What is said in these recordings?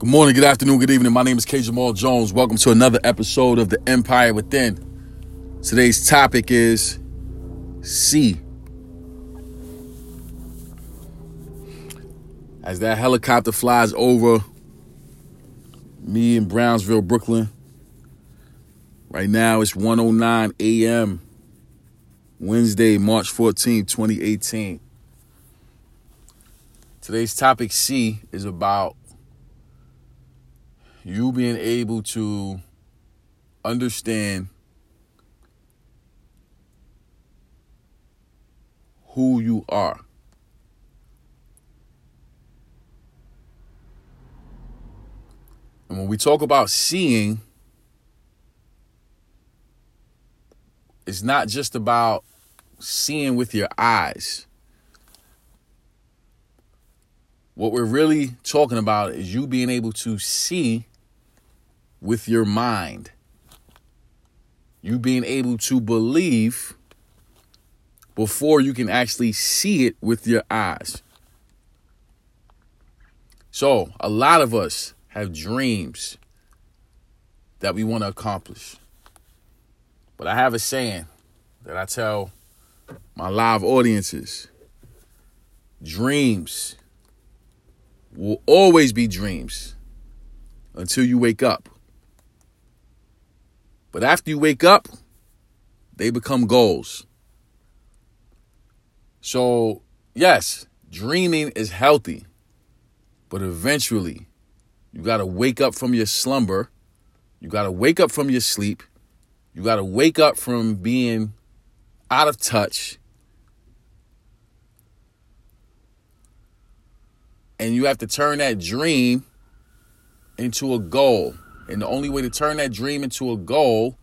Good morning, good afternoon, good evening. My name is K. Jamal Jones. Welcome to another episode of The Empire Within. Today's topic is C. As that helicopter flies over me in Brownsville, Brooklyn. Right now it's 109 a.m. Wednesday, March 14, 2018. Today's topic C is about you being able to understand who you are. And when we talk about seeing, it's not just about seeing with your eyes. What we're really talking about is you being able to see with your mind. You being able to believe before you can actually see it with your eyes. So, a lot of us have dreams that we want to accomplish. But I have a saying that I tell my live audiences dreams will always be dreams until you wake up. But after you wake up, they become goals. So, yes, dreaming is healthy, but eventually you got to wake up from your slumber. You got to wake up from your sleep. You got to wake up from being out of touch. And you have to turn that dream into a goal. And the only way to turn that dream into a goal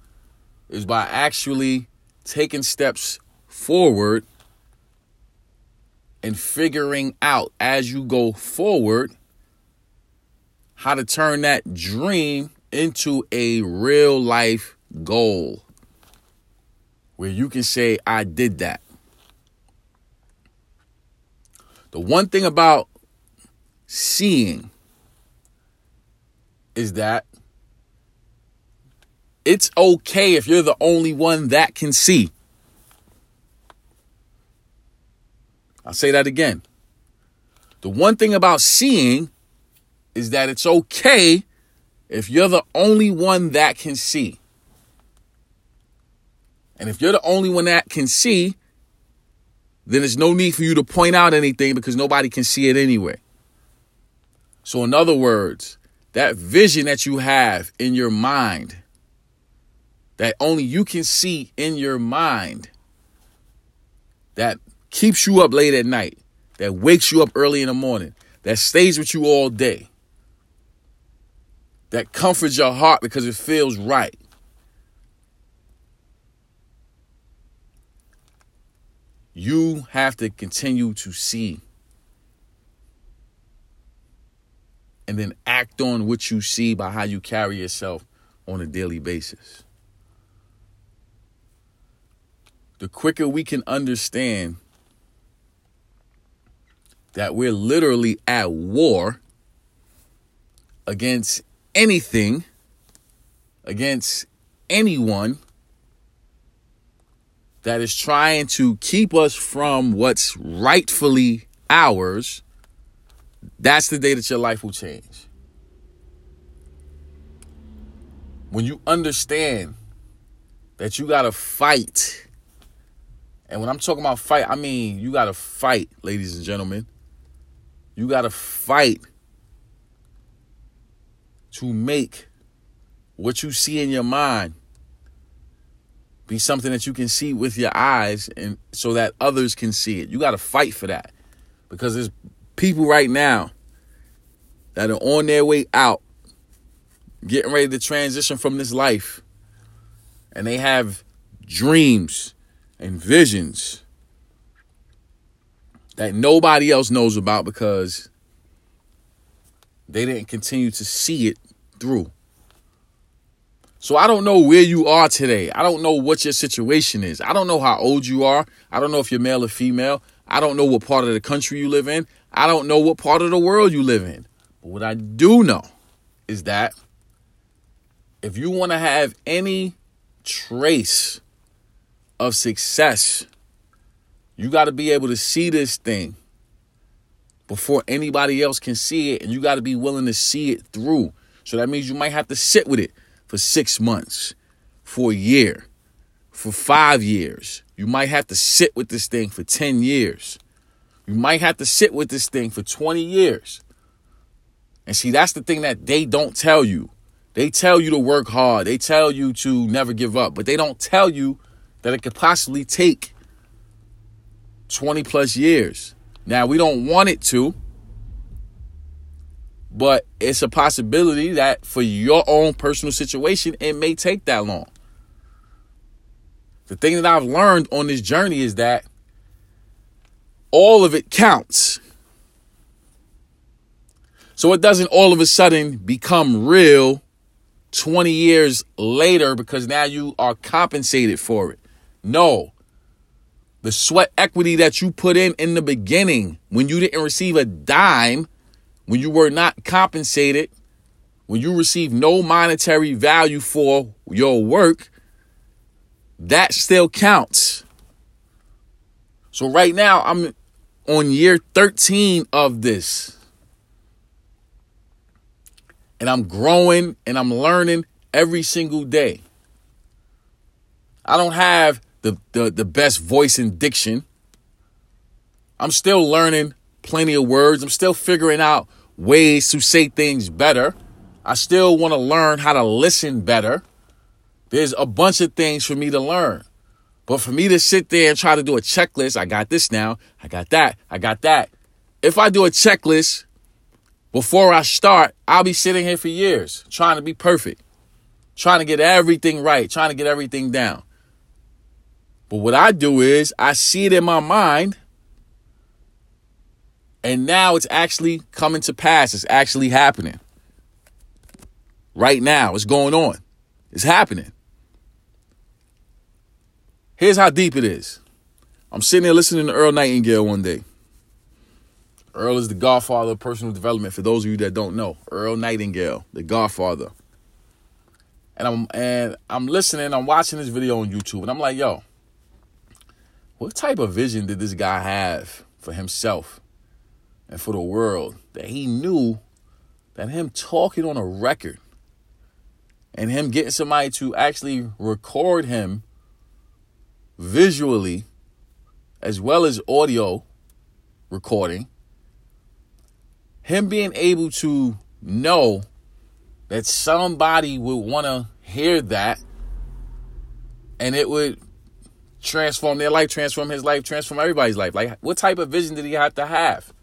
is by actually taking steps forward and figuring out as you go forward how to turn that dream into a real life goal where you can say, I did that. The one thing about seeing is that it's okay if you're the only one that can see. I'll say that again. The one thing about seeing is that it's okay if you're the only one that can see. And if you're the only one that can see, then there's no need for you to point out anything because nobody can see it anyway. So, in other words, that vision that you have in your mind, that only you can see in your mind, that keeps you up late at night, that wakes you up early in the morning, that stays with you all day that comforts your heart because it feels right. You have to continue to see and then act on what you see by how you carry yourself on a daily basis. The quicker we can understand that we're literally at war against anything against anyone that is trying to keep us from what's rightfully ours, that's the day that your life will change. When you understand that you got to fight, and when I'm talking about fight, I mean you got to fight, ladies and gentlemen. You got to fight to make what you see in your mind be something that you can see with your eyes and so that others can see it. You got to fight for that because there's people right now that are on their way out getting ready to transition from this life and they have dreams and visions that nobody else knows about because they didn't continue to see it through. So I don't know where you are today. I don't know what your situation is. I don't know how old you are. I don't know if you're male or female. I don't know what part of the country you live in. I don't know what part of the world you live in. But what I do know is that if you want to have any trace of success, you got to be able to see this thing before anybody else can see it, and you got to be willing to see it through. So that means you might have to sit with it for six months, for a year, for five years. You might have to sit with this thing for 10 years. You might have to sit with this thing for 20 years. And see, that's the thing that they don't tell you. They tell you to work hard, they tell you to never give up, but they don't tell you that it could possibly take 20 plus years. Now, we don't want it to, but it's a possibility that for your own personal situation, it may take that long. The thing that I've learned on this journey is that all of it counts. So it doesn't all of a sudden become real 20 years later because now you are compensated for it. No, the sweat equity that you put in in the beginning when you didn't receive a dime, when you were not compensated, when you received no monetary value for your work, that still counts. So right now I'm on year 13 of this. And I'm growing and I'm learning every single day. I don't have the, the, the best voice and diction. I'm still learning plenty of words. I'm still figuring out ways to say things better. I still want to learn how to listen better. There's a bunch of things for me to learn. But for me to sit there and try to do a checklist, I got this now, I got that, I got that. If I do a checklist before I start, I'll be sitting here for years trying to be perfect, trying to get everything right, trying to get everything down. But what I do is I see it in my mind. And now it's actually coming to pass. It's actually happening. Right now, it's going on. It's happening. Here's how deep it is. I'm sitting there listening to Earl Nightingale one day. Earl is the godfather of personal development. For those of you that don't know, Earl Nightingale, the godfather. And I'm and I'm listening. I'm watching this video on YouTube, and I'm like, yo, what type of vision did this guy have for himself and for the world that he knew that him talking on a record and him getting somebody to actually record him visually as well as audio recording, him being able to know that somebody would want to hear that and it would transform their life, transform his life, transform everybody's life. Like, what type of vision did he have to have?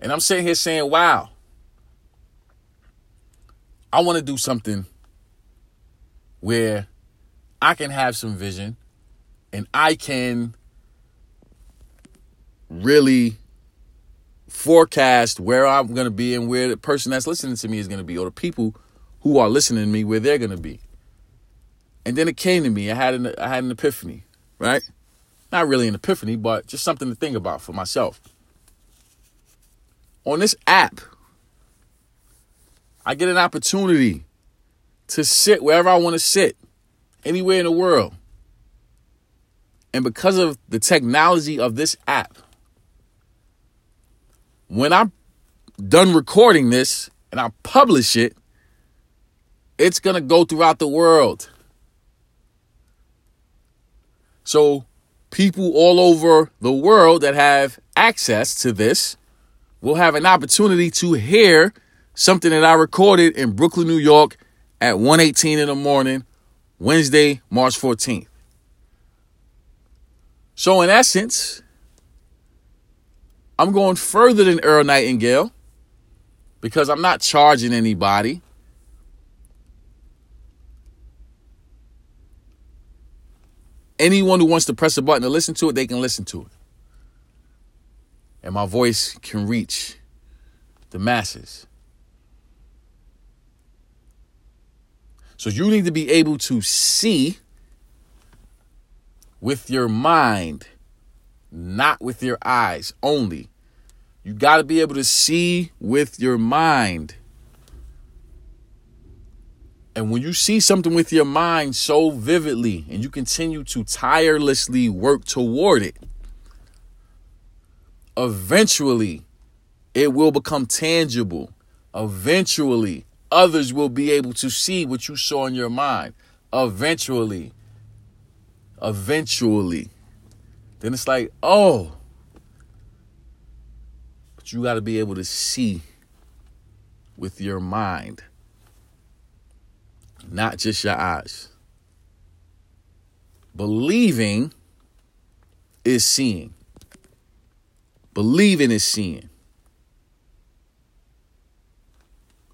And I'm sitting here saying, wow, I want to do something where I can have some vision and I can really forecast where I'm going to be and where the person that's listening to me is going to be or the people who are listening to me where they're going to be. And then it came to me. I had an I had an epiphany, right? Not really an epiphany, but just something to think about for myself. On this app, I get an opportunity to sit wherever I want to sit, anywhere in the world. And because of the technology of this app, when I'm done recording this and I publish it, it's going to go throughout the world. So people all over the world that have access to this will have an opportunity to hear something that I recorded in Brooklyn, New York at 1:18 in the morning, Wednesday, March 14th. So in essence, I'm going further than Earl Nightingale because I'm not charging anybody. Anyone who wants to press a button to listen to it, they can listen to it. And my voice can reach the masses. So you need to be able to see with your mind, not with your eyes only. You got to be able to see with your mind. And when you see something with your mind so vividly and you continue to tirelessly work toward it, eventually it will become tangible. Eventually, others will be able to see what you saw in your mind. Eventually. Eventually. Then it's like, oh. But you got to be able to see with your mind, not just your eyes. Believing is seeing. Believing is seeing.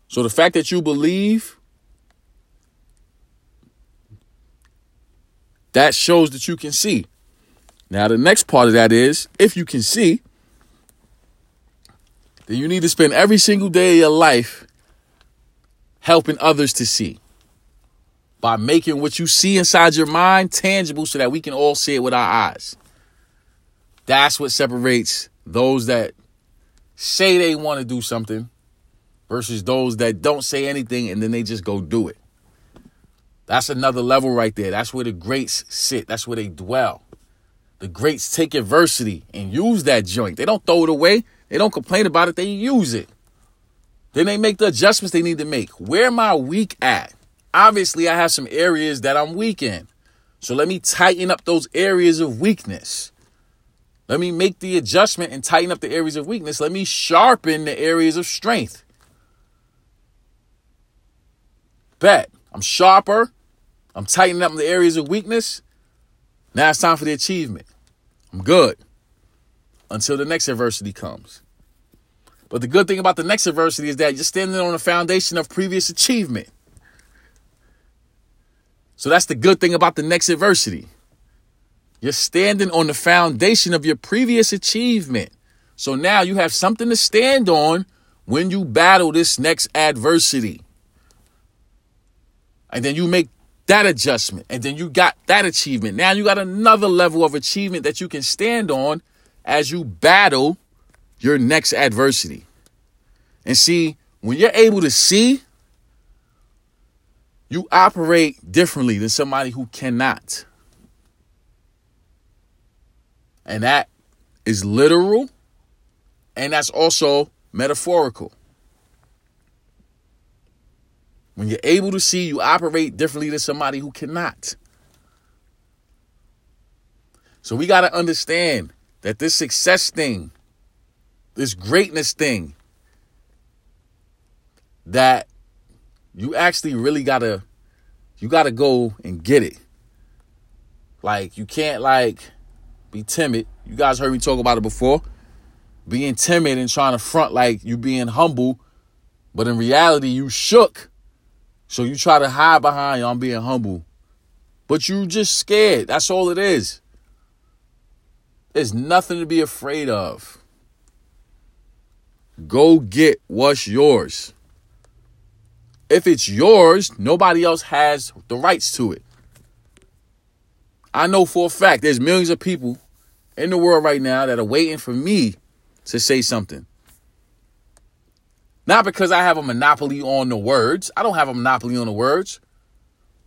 So the fact that you believe, that shows that you can see. Now, the next part of that is if you can see, then you need to spend every single day of your life helping others to see by making what you see inside your mind tangible so that we can all see it with our eyes. That's what separates those that say they want to do something versus those that don't say anything and then they just go do it. That's another level right there. That's where the greats sit. That's where they dwell. The greats take adversity and use that joint. They don't throw it away. They don't complain about it. They use it. Then they make the adjustments they need to make. Where am I weak at? Obviously, I have some areas that I'm weak in. So let me tighten up those areas of weakness. Let me make the adjustment and tighten up the areas of weakness. Let me sharpen the areas of strength. Bet. I'm sharper. I'm tightening up the areas of weakness. Now it's time for the achievement. I'm good until the next adversity comes. But the good thing about the next adversity is that you're standing on a foundation of previous achievement. So that's the good thing about the next adversity. You're standing on the foundation of your previous achievement. So now you have something to stand on when you battle this next adversity. And then you make that adjustment. And then you got that achievement. Now you got another level of achievement that you can stand on as you battle your next adversity. And see, when you're able to see, you operate differently than somebody who cannot. And that is literal and that's also metaphorical. When you're able to see, you operate differently than somebody who cannot. So we got to understand that this success thing, this greatness thing, that you actually really got to you got to go and get it. Like you can't like be timid. You guys heard me talk about it before. Being timid and trying to front like you being humble, but in reality you shook. So you try to hide behind I'm being humble. But you just scared. That's all it is. There's nothing to be afraid of. Go get what's yours. If it's yours, nobody else has the rights to it. I know for a fact there's millions of people in the world right now that are waiting for me to say something. Not because I have a monopoly on the words. I don't have a monopoly on the words.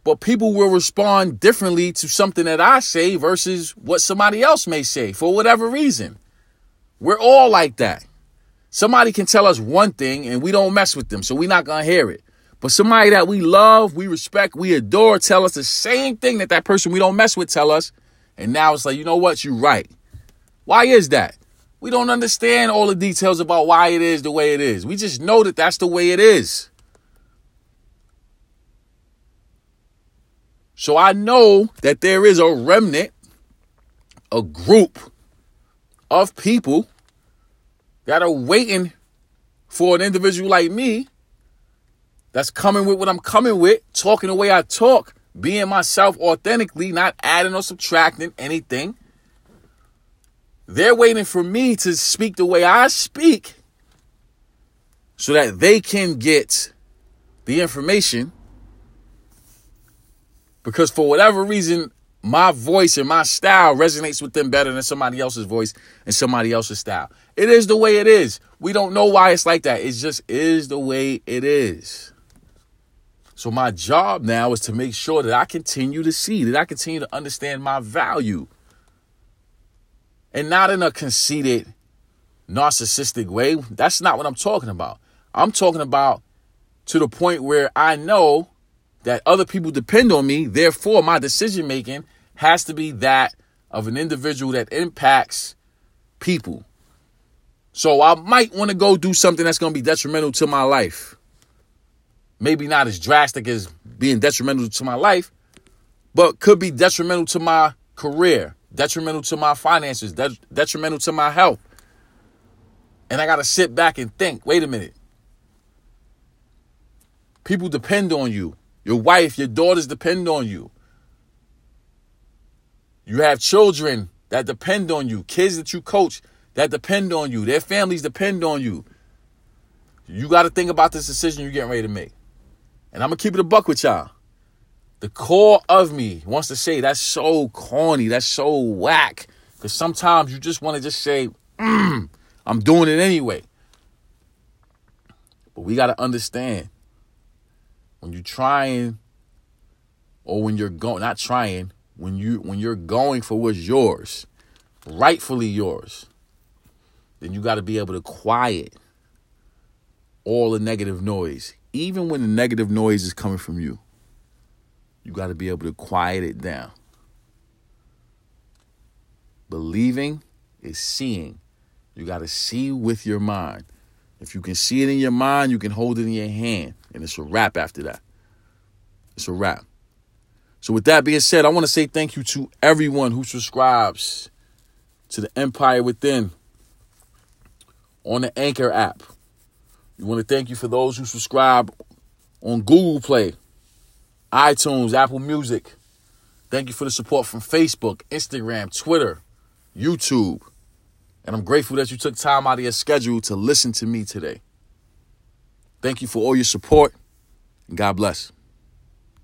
But people will respond differently to something that I say versus what somebody else may say for whatever reason. We're all like that. Somebody can tell us one thing and we don't mess with them, so we're not going to hear it. But somebody that we love, we respect, we adore tell us the same thing that that person we don't mess with tell us. And now it's like, you know what? You're right. Why is that? We don't understand all the details about why it is the way it is. We just know that that's the way it is. So I know that there is a remnant, a group of people that are waiting for an individual like me that's coming with what I'm coming with, talking the way I talk, being myself authentically, not adding or subtracting anything. They're waiting for me to speak the way I speak so that they can get the information. Because for whatever reason, my voice and my style resonates with them better than somebody else's voice and somebody else's style. It is the way it is. We don't know why it's like that. It just is the way it is. So my job now is to make sure that I continue to see, that I continue to understand my value. And not in a conceited, narcissistic way. That's not what I'm talking about. I'm talking about to the point where I know that other people depend on me. Therefore, my decision making has to be that of an individual that impacts people. So I might want to go do something that's going to be detrimental to my life. Maybe not as drastic as being detrimental to my life, but could be detrimental to my career, detrimental to my finances, de- detrimental to my health. And I got to sit back and think wait a minute. People depend on you. Your wife, your daughters depend on you. You have children that depend on you, kids that you coach that depend on you, their families depend on you. You got to think about this decision you're getting ready to make. And I'm to keep it a buck with y'all. The core of me wants to say that's so corny, that's so whack. Because sometimes you just want to just say, mm, I'm doing it anyway. But we got to understand when you're trying or when you're going, not trying, when you when you're going for what's yours, rightfully yours, then you got to be able to quiet all the negative noise, even when the negative noise is coming from you. You got to be able to quiet it down. Believing is seeing. You got to see with your mind. If you can see it in your mind, you can hold it in your hand. And it's a wrap after that. It's a wrap. So, with that being said, I want to say thank you to everyone who subscribes to the Empire Within on the Anchor app. We want to thank you for those who subscribe on Google Play, iTunes, Apple Music. Thank you for the support from Facebook, Instagram, Twitter, YouTube. And I'm grateful that you took time out of your schedule to listen to me today. Thank you for all your support, and God bless.